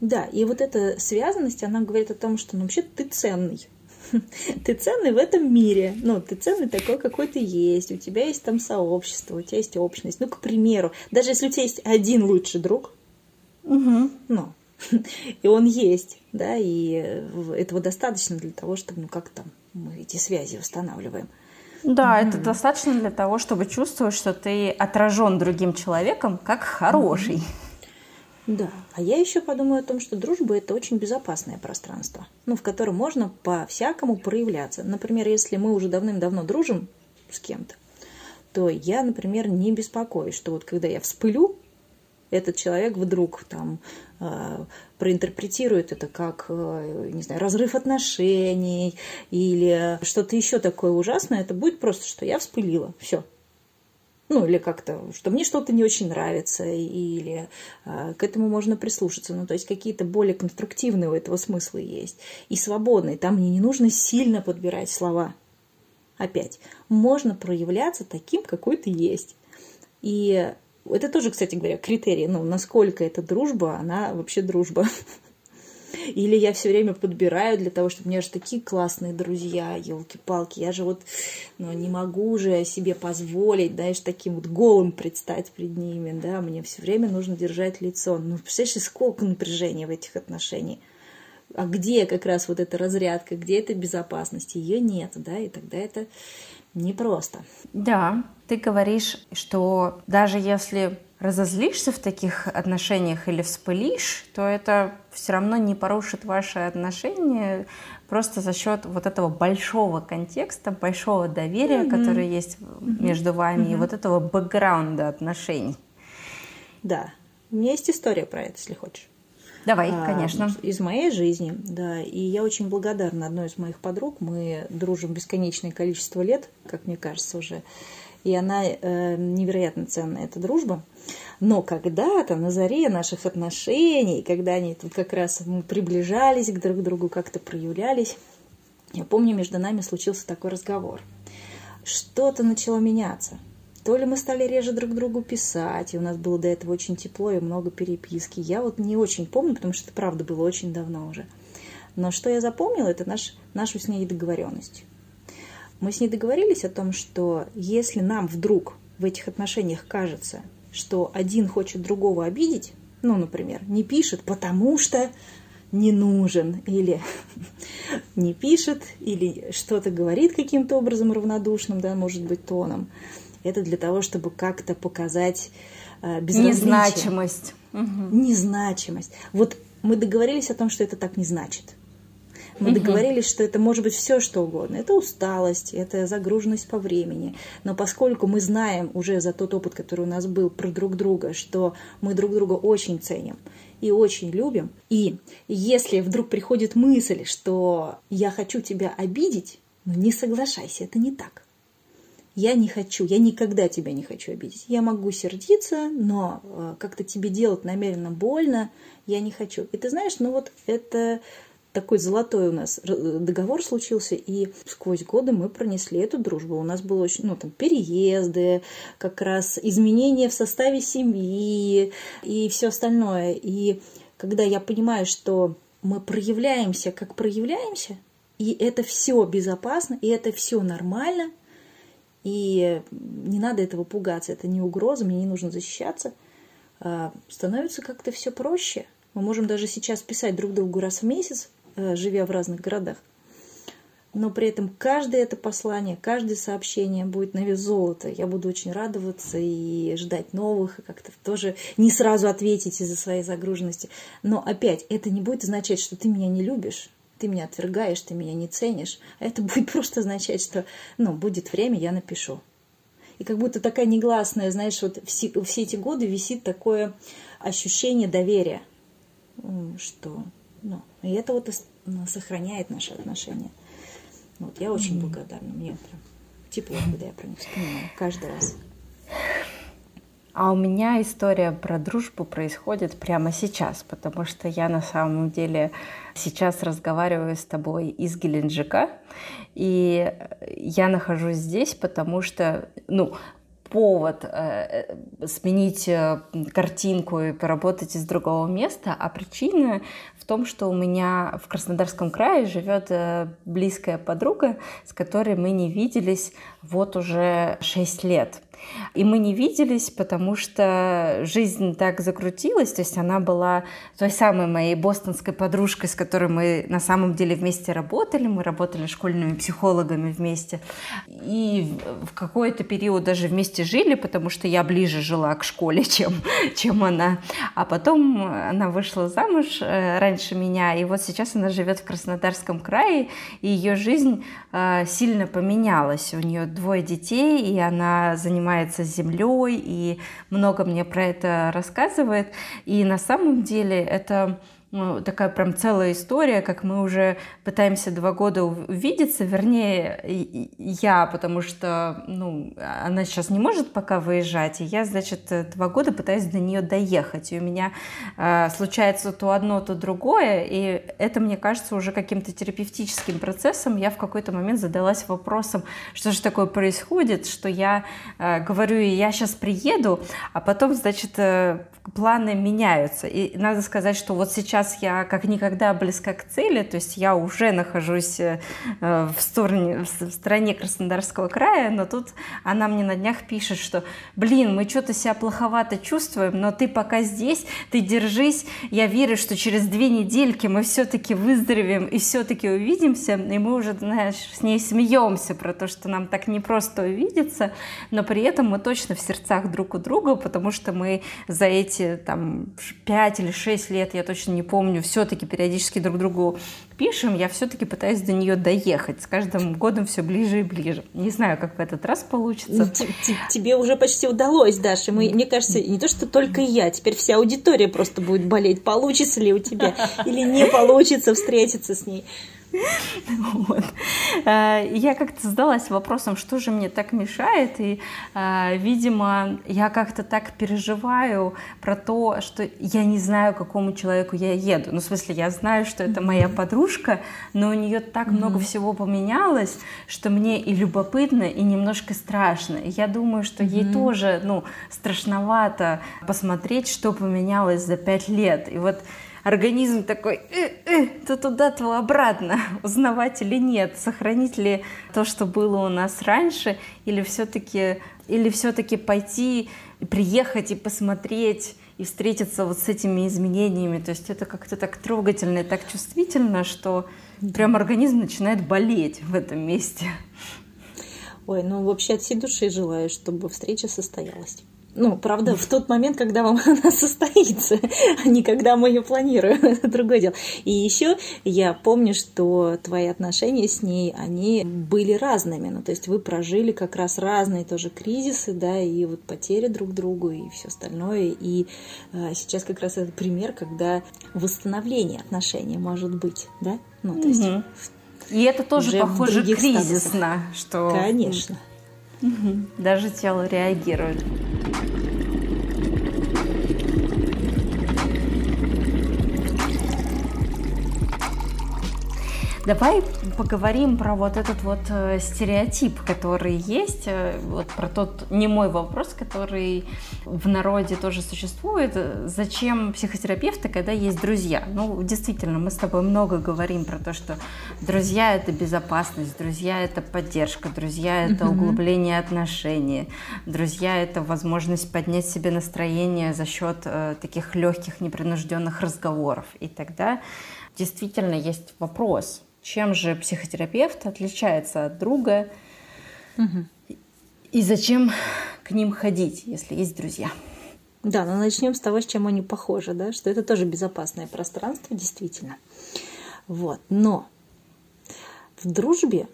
Да, и вот эта связанность, она говорит о том, что ну, вообще ты ценный. Ты ценный в этом мире. Ну, ты ценный такой, какой ты есть. У тебя есть там сообщество, у тебя есть общность. Ну, к примеру, даже если у тебя есть один лучший друг, угу. ну, и он есть, да, и этого достаточно для того, чтобы, ну, как там мы эти связи устанавливаем. Да, mm это достаточно для того, чтобы чувствовать, что ты отражен другим человеком как хороший. mm Да, а я еще подумаю о том, что дружба это очень безопасное пространство, ну, в котором можно по-всякому проявляться. Например, если мы уже давным-давно дружим с кем-то, то я, например, не беспокоюсь, что вот когда я вспылю, этот человек вдруг там э, проинтерпретирует это как, э, не знаю, разрыв отношений или что-то еще такое ужасное, это будет просто, что я вспылила, все. Ну, или как-то, что мне что-то не очень нравится, или э, к этому можно прислушаться. Ну, то есть какие-то более конструктивные у этого смыслы есть. И свободные. Там мне не нужно сильно подбирать слова. Опять, можно проявляться таким, какой ты есть. И это тоже, кстати говоря, критерий, ну, насколько эта дружба, она вообще дружба. Или я все время подбираю для того, чтобы у меня же такие классные друзья, елки-палки, я же вот ну, не могу уже себе позволить, знаешь, таким вот голым предстать перед ними, да, мне все время нужно держать лицо. Ну, представляешь, сколько напряжения в этих отношениях. А где как раз вот эта разрядка, где эта безопасность? Ее нет, да, и тогда это непросто. Да, ты говоришь, что даже если разозлишься в таких отношениях или вспылишь, то это все равно не порушит ваши отношения просто за счет вот этого большого контекста, большого доверия, mm-hmm. которое есть mm-hmm. между вами, mm-hmm. и вот этого бэкграунда отношений. Да, у меня есть история про это, если хочешь. Давай, а, конечно. Из моей жизни, да. И я очень благодарна одной из моих подруг. Мы дружим бесконечное количество лет, как мне кажется уже. И она э, невероятно ценная, эта дружба. Но когда-то на заре наших отношений, когда они тут как раз приближались к друг другу, как-то проявлялись, я помню, между нами случился такой разговор. Что-то начало меняться. То ли мы стали реже друг другу писать, и у нас было до этого очень тепло и много переписки. Я вот не очень помню, потому что это правда было очень давно уже. Но что я запомнила, это наш, нашу с ней договоренность. Мы с ней договорились о том, что если нам вдруг в этих отношениях кажется, что один хочет другого обидеть, ну, например, не пишет, потому что не нужен, или не пишет, или что-то говорит каким-то образом равнодушным, да, может быть, тоном, это для того, чтобы как-то показать э. Незначимость. Незначимость. Вот мы договорились о том, что это так не значит. Мы договорились, что это может быть все, что угодно. Это усталость, это загруженность по времени. Но поскольку мы знаем уже за тот опыт, который у нас был про друг друга, что мы друг друга очень ценим и очень любим, и если вдруг приходит мысль, что я хочу тебя обидеть, ну не соглашайся, это не так. Я не хочу, я никогда тебя не хочу обидеть. Я могу сердиться, но э, как-то тебе делать намеренно больно я не хочу. И ты знаешь, ну вот это такой золотой у нас договор случился, и сквозь годы мы пронесли эту дружбу. У нас было очень, ну, там, переезды, как раз изменения в составе семьи и все остальное. И когда я понимаю, что мы проявляемся, как проявляемся, и это все безопасно, и это все нормально, и не надо этого пугаться, это не угроза, мне не нужно защищаться, а становится как-то все проще. Мы можем даже сейчас писать друг другу раз в месяц, Э, живя в разных городах. Но при этом каждое это послание, каждое сообщение будет на вес золота. Я буду очень радоваться и ждать новых, и как-то тоже не сразу ответить из-за своей загруженности. Но опять, это не будет означать, что ты меня не любишь, ты меня отвергаешь, ты меня не ценишь. А это будет просто означать, что ну, будет время, я напишу. И как будто такая негласная, знаешь, вот все, все эти годы висит такое ощущение доверия, что ну, и это вот ну, сохраняет наши отношения. Вот, я очень mm-hmm. благодарна. Мне прям тепло, когда я про них вспоминаю. Каждый раз. А у меня история про дружбу происходит прямо сейчас, потому что я на самом деле сейчас разговариваю с тобой из Геленджика, и я нахожусь здесь, потому что, ну, повод э, э, сменить э, картинку и поработать из другого места, а причина в том, что у меня в Краснодарском крае живет э, близкая подруга, с которой мы не виделись вот уже 6 лет. И мы не виделись, потому что жизнь так закрутилась, то есть она была той самой моей бостонской подружкой, с которой мы на самом деле вместе работали, мы работали школьными психологами вместе, и в какой-то период даже вместе жили, потому что я ближе жила к школе, чем, чем она. А потом она вышла замуж э, раньше меня, и вот сейчас она живет в Краснодарском крае, и ее жизнь э, сильно поменялась. У нее двое детей, и она занимается занимается землей и много мне про это рассказывает. И на самом деле это ну, такая прям целая история, как мы уже пытаемся два года увидеться, вернее, я, потому что, ну, она сейчас не может пока выезжать, и я, значит, два года пытаюсь до нее доехать, и у меня э, случается то одно, то другое, и это, мне кажется, уже каким-то терапевтическим процессом. Я в какой-то момент задалась вопросом, что же такое происходит, что я э, говорю, я сейчас приеду, а потом, значит, э, планы меняются, и надо сказать, что вот сейчас сейчас я как никогда близка к цели, то есть я уже нахожусь э, в, стороне, в стране Краснодарского края, но тут она мне на днях пишет, что, блин, мы что-то себя плоховато чувствуем, но ты пока здесь, ты держись, я верю, что через две недельки мы все-таки выздоровеем и все-таки увидимся, и мы уже, знаешь, с ней смеемся про то, что нам так непросто увидеться, но при этом мы точно в сердцах друг у друга, потому что мы за эти там пять или шесть лет, я точно не помню, все-таки периодически друг другу пишем, я все-таки пытаюсь до нее доехать. С каждым годом все ближе и ближе. Не знаю, как в этот раз получится. Тебе уже почти удалось, Даша. Мы, мне кажется, не то, что только я, теперь вся аудитория просто будет болеть, получится ли у тебя или не получится встретиться с ней. Вот. Э, я как-то задалась вопросом, что же мне так мешает, и, э, видимо, я как-то так переживаю про то, что я не знаю, к какому человеку я еду. Ну, в смысле, я знаю, что это моя подружка, но у нее так много всего поменялось, что мне и любопытно, и немножко страшно. И я думаю, что ей тоже, ну, страшновато посмотреть, что поменялось за пять лет. И вот организм такой, э, э, то туда, то обратно, узнавать или нет, сохранить ли то, что было у нас раньше, или все-таки или все-таки пойти, приехать и посмотреть и встретиться вот с этими изменениями. То есть это как-то так трогательно и так чувствительно, что прям организм начинает болеть в этом месте. Ой, ну вообще от всей души желаю, чтобы встреча состоялась. Ну, правда, в тот момент, когда вам она состоится, а не когда мы ее планируем, это другое дело. И еще я помню, что твои отношения с ней, они были разными. Ну, то есть вы прожили как раз разные тоже кризисы, да, и вот потери друг другу и все остальное. И а, сейчас как раз это пример, когда восстановление отношений может быть, да? Ну, то есть. И это тоже похоже кризисно, статусах. что... Конечно. Угу. Даже тело реагирует. Давай поговорим про вот этот вот э, стереотип, который есть, э, вот про тот немой вопрос, который в народе тоже существует. Зачем психотерапевты, когда есть друзья? Ну, действительно, мы с тобой много говорим про то, что друзья — это безопасность, друзья — это поддержка, друзья — это углубление отношений, друзья — это возможность поднять себе настроение за счет э, таких легких, непринужденных разговоров. И тогда действительно есть вопрос — чем же психотерапевт отличается от друга? Угу. И зачем к ним ходить, если есть друзья? Да, но начнем с того, с чем они похожи, да, что это тоже безопасное пространство, действительно. Вот. Но в дружбе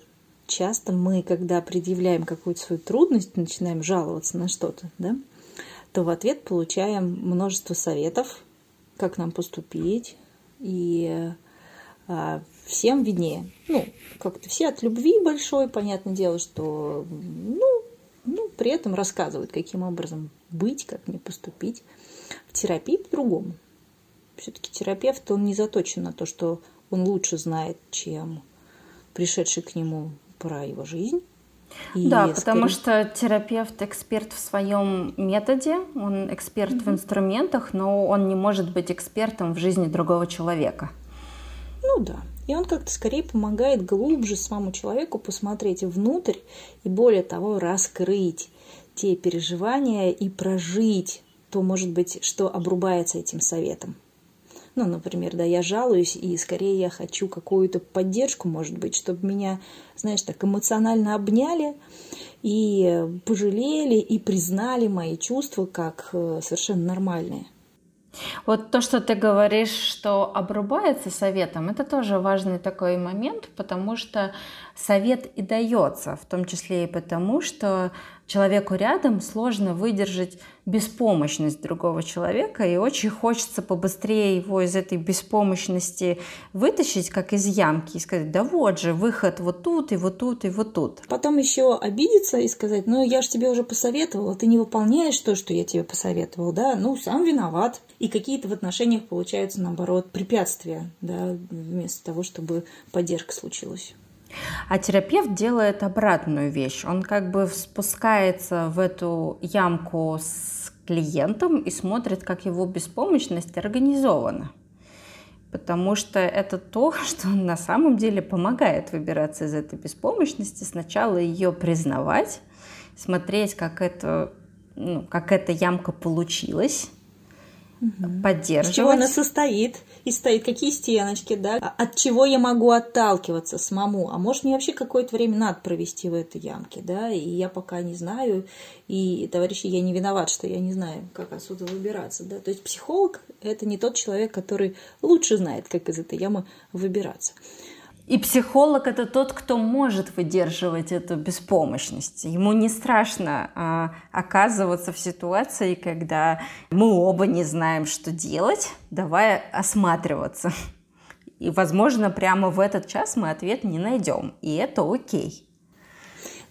часто мы, когда предъявляем какую-то свою трудность, начинаем жаловаться на что-то, да, то в ответ получаем множество советов, как нам поступить, и а, всем виднее. Ну, как-то все от любви большой, понятное дело, что, ну, ну, при этом рассказывают, каким образом быть, как мне поступить. В терапии по-другому. Все-таки терапевт, он не заточен на то, что он лучше знает, чем пришедший к нему про его жизнь. И да, скорее... потому что терапевт эксперт в своем методе, он эксперт mm-hmm. в инструментах, но он не может быть экспертом в жизни другого человека. Ну да. И он как-то скорее помогает глубже самому человеку посмотреть внутрь и, более того, раскрыть те переживания и прожить то, может быть, что обрубается этим советом. Ну, например, да, я жалуюсь, и скорее я хочу какую-то поддержку, может быть, чтобы меня, знаешь, так эмоционально обняли и пожалели, и признали мои чувства как э, совершенно нормальные. Вот то, что ты говоришь, что обрубается советом, это тоже важный такой момент, потому что совет и дается, в том числе и потому, что человеку рядом сложно выдержать беспомощность другого человека, и очень хочется побыстрее его из этой беспомощности вытащить, как из ямки, и сказать, да вот же, выход вот тут, и вот тут, и вот тут. Потом еще обидеться и сказать, ну я же тебе уже посоветовала, ты не выполняешь то, что я тебе посоветовал, да, ну сам виноват. И какие-то в отношениях получаются, наоборот, препятствия, да, вместо того, чтобы поддержка случилась. А терапевт делает обратную вещь. Он как бы спускается в эту ямку с клиентом и смотрит, как его беспомощность организована. Потому что это то, что на самом деле помогает выбираться из этой беспомощности. Сначала ее признавать, смотреть, как, это, ну, как эта ямка получилась, угу. поддерживать. Из чего она состоит, и стоит, какие стеночки, да, а от чего я могу отталкиваться самому, а может мне вообще какое-то время надо провести в этой ямке, да, и я пока не знаю, и, товарищи, я не виноват, что я не знаю, как отсюда выбираться, да, то есть психолог – это не тот человек, который лучше знает, как из этой ямы выбираться. И психолог это тот, кто может выдерживать эту беспомощность. Ему не страшно а, оказываться в ситуации, когда мы оба не знаем, что делать, давай осматриваться. И, возможно, прямо в этот час мы ответ не найдем. И это окей.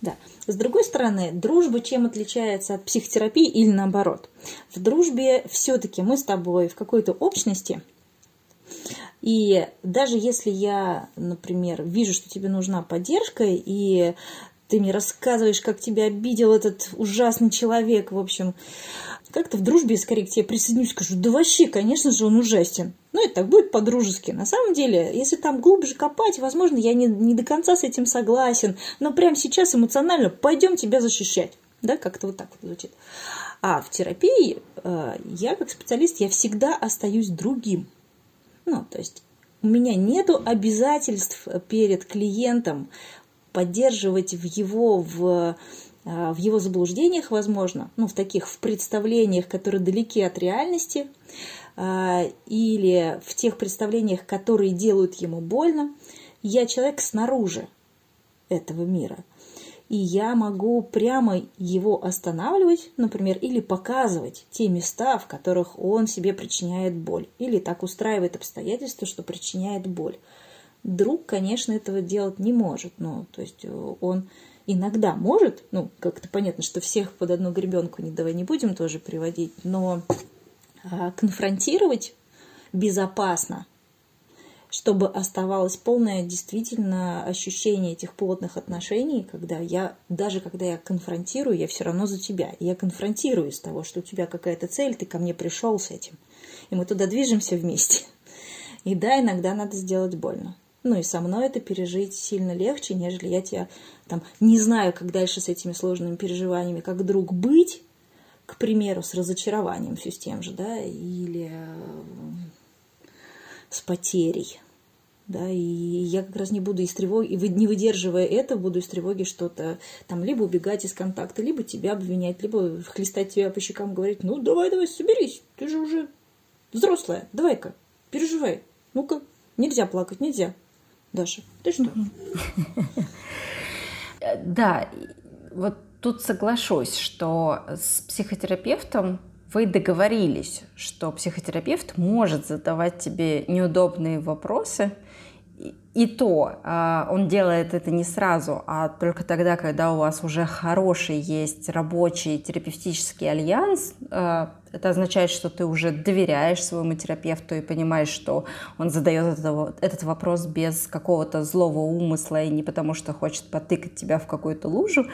Да. С другой стороны, дружба чем отличается от психотерапии или наоборот? В дружбе все-таки мы с тобой в какой-то общности – и даже если я, например, вижу, что тебе нужна поддержка, и ты мне рассказываешь, как тебя обидел этот ужасный человек, в общем, как-то в дружбе скорее к тебе присоединюсь, скажу, да вообще, конечно же, он ужасен. Ну, это так будет по-дружески. На самом деле, если там глубже копать, возможно, я не, не до конца с этим согласен, но прямо сейчас эмоционально пойдем тебя защищать. Да, как-то вот так вот звучит. А в терапии э, я как специалист, я всегда остаюсь другим. Ну, то есть у меня нет обязательств перед клиентом поддерживать в его в в его заблуждениях, возможно, ну, в таких в представлениях, которые далеки от реальности, или в тех представлениях, которые делают ему больно, я человек снаружи этого мира. И я могу прямо его останавливать, например, или показывать те места, в которых он себе причиняет боль, или так устраивает обстоятельства, что причиняет боль. Друг, конечно, этого делать не может, но то есть он иногда может, ну, как-то понятно, что всех под одну гребенку не давай не будем тоже приводить, но а, конфронтировать безопасно чтобы оставалось полное действительно ощущение этих плотных отношений, когда я, даже когда я конфронтирую, я все равно за тебя. Я конфронтирую с того, что у тебя какая-то цель, ты ко мне пришел с этим. И мы туда движемся вместе. И да, иногда надо сделать больно. Ну и со мной это пережить сильно легче, нежели я тебя там не знаю, как дальше с этими сложными переживаниями, как друг быть, к примеру, с разочарованием все с тем же, да, или с потерей. Да, и я как раз не буду из тревоги, и не выдерживая это, буду из тревоги что-то там либо убегать из контакта, либо тебя обвинять, либо хлестать тебя по щекам, говорить, ну давай, давай, соберись, ты же уже взрослая, давай-ка, переживай, ну-ка, нельзя плакать, нельзя. Даша, ты что? Да, вот тут соглашусь, что с психотерапевтом вы договорились, что психотерапевт может задавать тебе неудобные вопросы, и то а, он делает это не сразу, а только тогда, когда у вас уже хороший есть рабочий терапевтический альянс, а, это означает, что ты уже доверяешь своему терапевту и понимаешь, что он задает этот вопрос без какого-то злого умысла и не потому, что хочет потыкать тебя в какую-то лужу.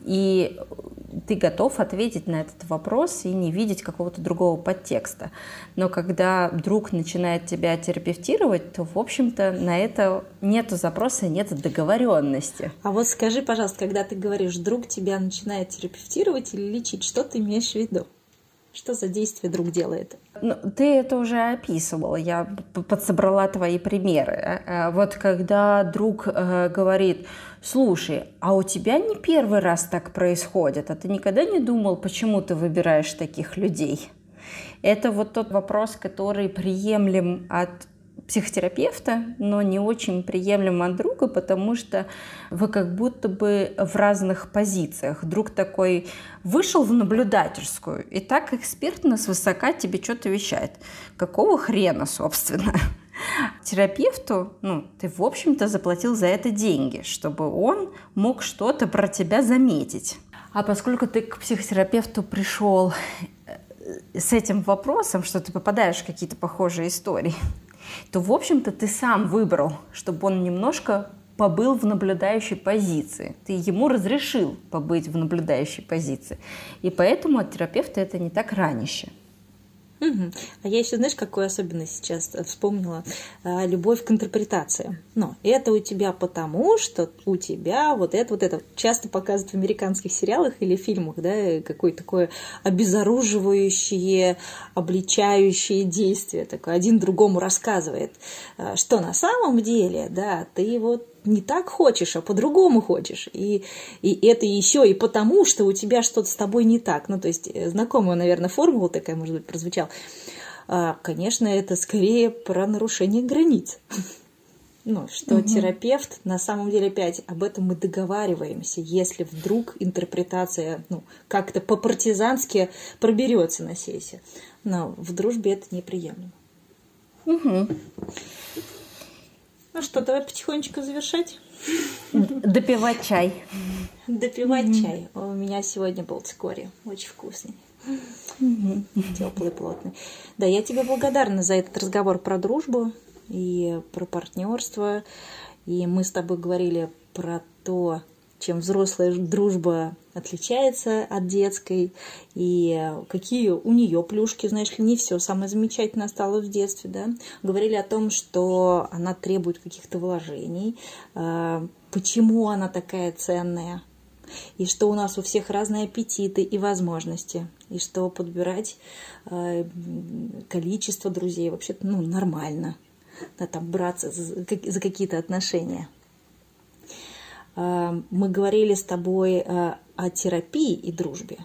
И ты готов ответить на этот вопрос и не видеть какого-то другого подтекста. Но когда друг начинает тебя терапевтировать, то, в общем-то, на это нет запроса, нет договоренности. А вот скажи, пожалуйста, когда ты говоришь, друг тебя начинает терапевтировать или лечить, что ты имеешь в виду? Что за действие друг делает? Ну, ты это уже описывала, я подсобрала твои примеры. Э, вот когда друг э, говорит, слушай, а у тебя не первый раз так происходит, а ты никогда не думал, почему ты выбираешь таких людей? Это вот тот вопрос, который приемлем от психотерапевта, но не очень приемлемо от друга, потому что вы как будто бы в разных позициях. Друг такой вышел в наблюдательскую и так экспертно свысока тебе что-то вещает. Какого хрена, собственно? Терапевту, ну, ты, в общем-то, заплатил за это деньги, чтобы он мог что-то про тебя заметить. А поскольку ты к психотерапевту пришел э, с этим вопросом, что ты попадаешь в какие-то похожие истории, то, в общем-то, ты сам выбрал, чтобы он немножко побыл в наблюдающей позиции. Ты ему разрешил побыть в наблюдающей позиции. И поэтому от терапевта это не так ранище. А я еще, знаешь, какую особенность сейчас вспомнила? А, любовь к интерпретации. Но это у тебя потому, что у тебя вот это, вот это часто показывают в американских сериалах или фильмах, да, какое-то такое обезоруживающее, обличающее действие, такое один другому рассказывает, а, что на самом деле, да, ты вот не так хочешь, а по-другому хочешь. И, и это еще и потому, что у тебя что-то с тобой не так. Ну, то есть э, знакомая, наверное, формула такая, может быть, прозвучала. А, конечно, это скорее про нарушение границ. Ну, что угу. терапевт, на самом деле, опять об этом мы договариваемся, если вдруг интерпретация ну, как-то по-партизански проберется на сессию. Но в дружбе это неприемлемо. Угу. Ну что, давай потихонечку завершать. Допивать чай. Допивать mm-hmm. чай. У меня сегодня был цикорий. Очень вкусный. Mm-hmm. Теплый, плотный. Да, я тебе благодарна за этот разговор про дружбу и про партнерство. И мы с тобой говорили про то, чем взрослая дружба отличается от детской, и какие у нее плюшки, знаешь ли, не все самое замечательное осталось в детстве, да. Говорили о том, что она требует каких-то вложений, а, почему она такая ценная, и что у нас у всех разные аппетиты и возможности, и что подбирать а, количество друзей вообще-то ну, нормально, да, там браться за, какие-то отношения. Э, мы говорили с тобой э, о терапии и дружбе,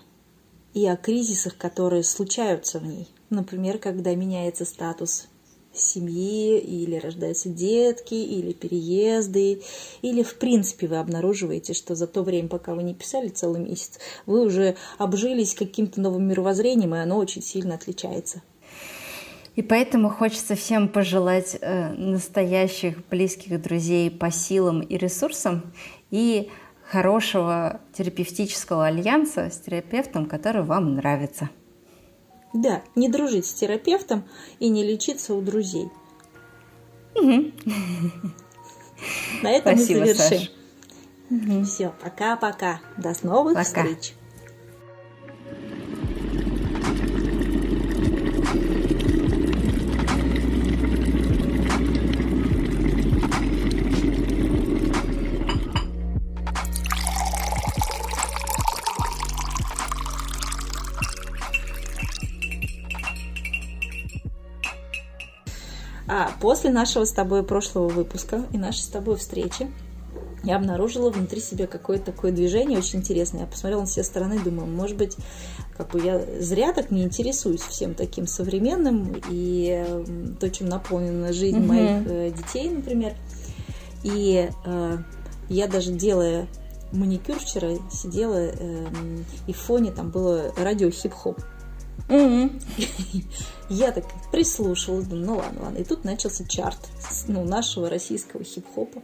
и о кризисах, которые случаются в ней. Например, когда меняется статус семьи, или рождаются детки, или переезды, или в принципе вы обнаруживаете, что за то время, пока вы не писали целый месяц, вы уже обжились каким-то новым мировоззрением, и оно очень сильно отличается. И поэтому хочется всем пожелать э, настоящих близких друзей по силам и ресурсам и хорошего терапевтического альянса с терапевтом, который вам нравится. Да, не дружить с терапевтом и не лечиться у друзей. На этом Спасибо, мы завершим. Саш. Все, пока-пока. До новых Пока. встреч. После нашего с тобой прошлого выпуска и нашей с тобой встречи я обнаружила внутри себя какое-то такое движение очень интересное. Я посмотрела на все стороны, думаю, может быть, как бы я зря так не интересуюсь всем таким современным и э, то, чем наполнена жизнь Мгм. моих э, детей, например. И э, я даже делая маникюр вчера сидела, эм, и в фоне там было радио хип-хоп. Мгм. Я так прислушалась, думаю, ну ладно, ладно. И тут начался чарт ну, нашего российского хип-хопа.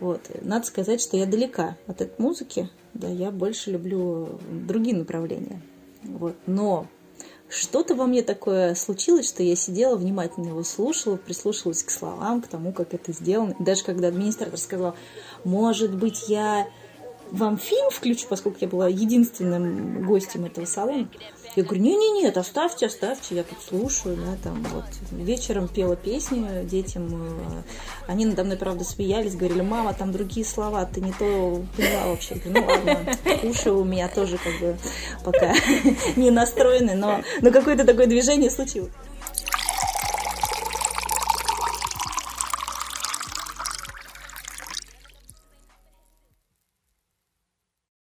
Вот. Надо сказать, что я далека от этой музыки. Да, я больше люблю другие направления. Вот. Но что-то во мне такое случилось, что я сидела, внимательно его слушала, прислушивалась к словам, к тому, как это сделано. Даже когда администратор сказал, может быть, я вам фильм включу, поскольку я была единственным гостем этого салона. Я говорю, не-не-нет, оставьте, оставьте, я тут слушаю, да, там вот. Вечером пела песни детям, э, они надо мной, правда, смеялись, говорили, мама, там другие слова, ты не то поняла вообще. Говорю, ну ладно, уши у меня тоже как бы пока не настроены, но, но какое-то такое движение случилось.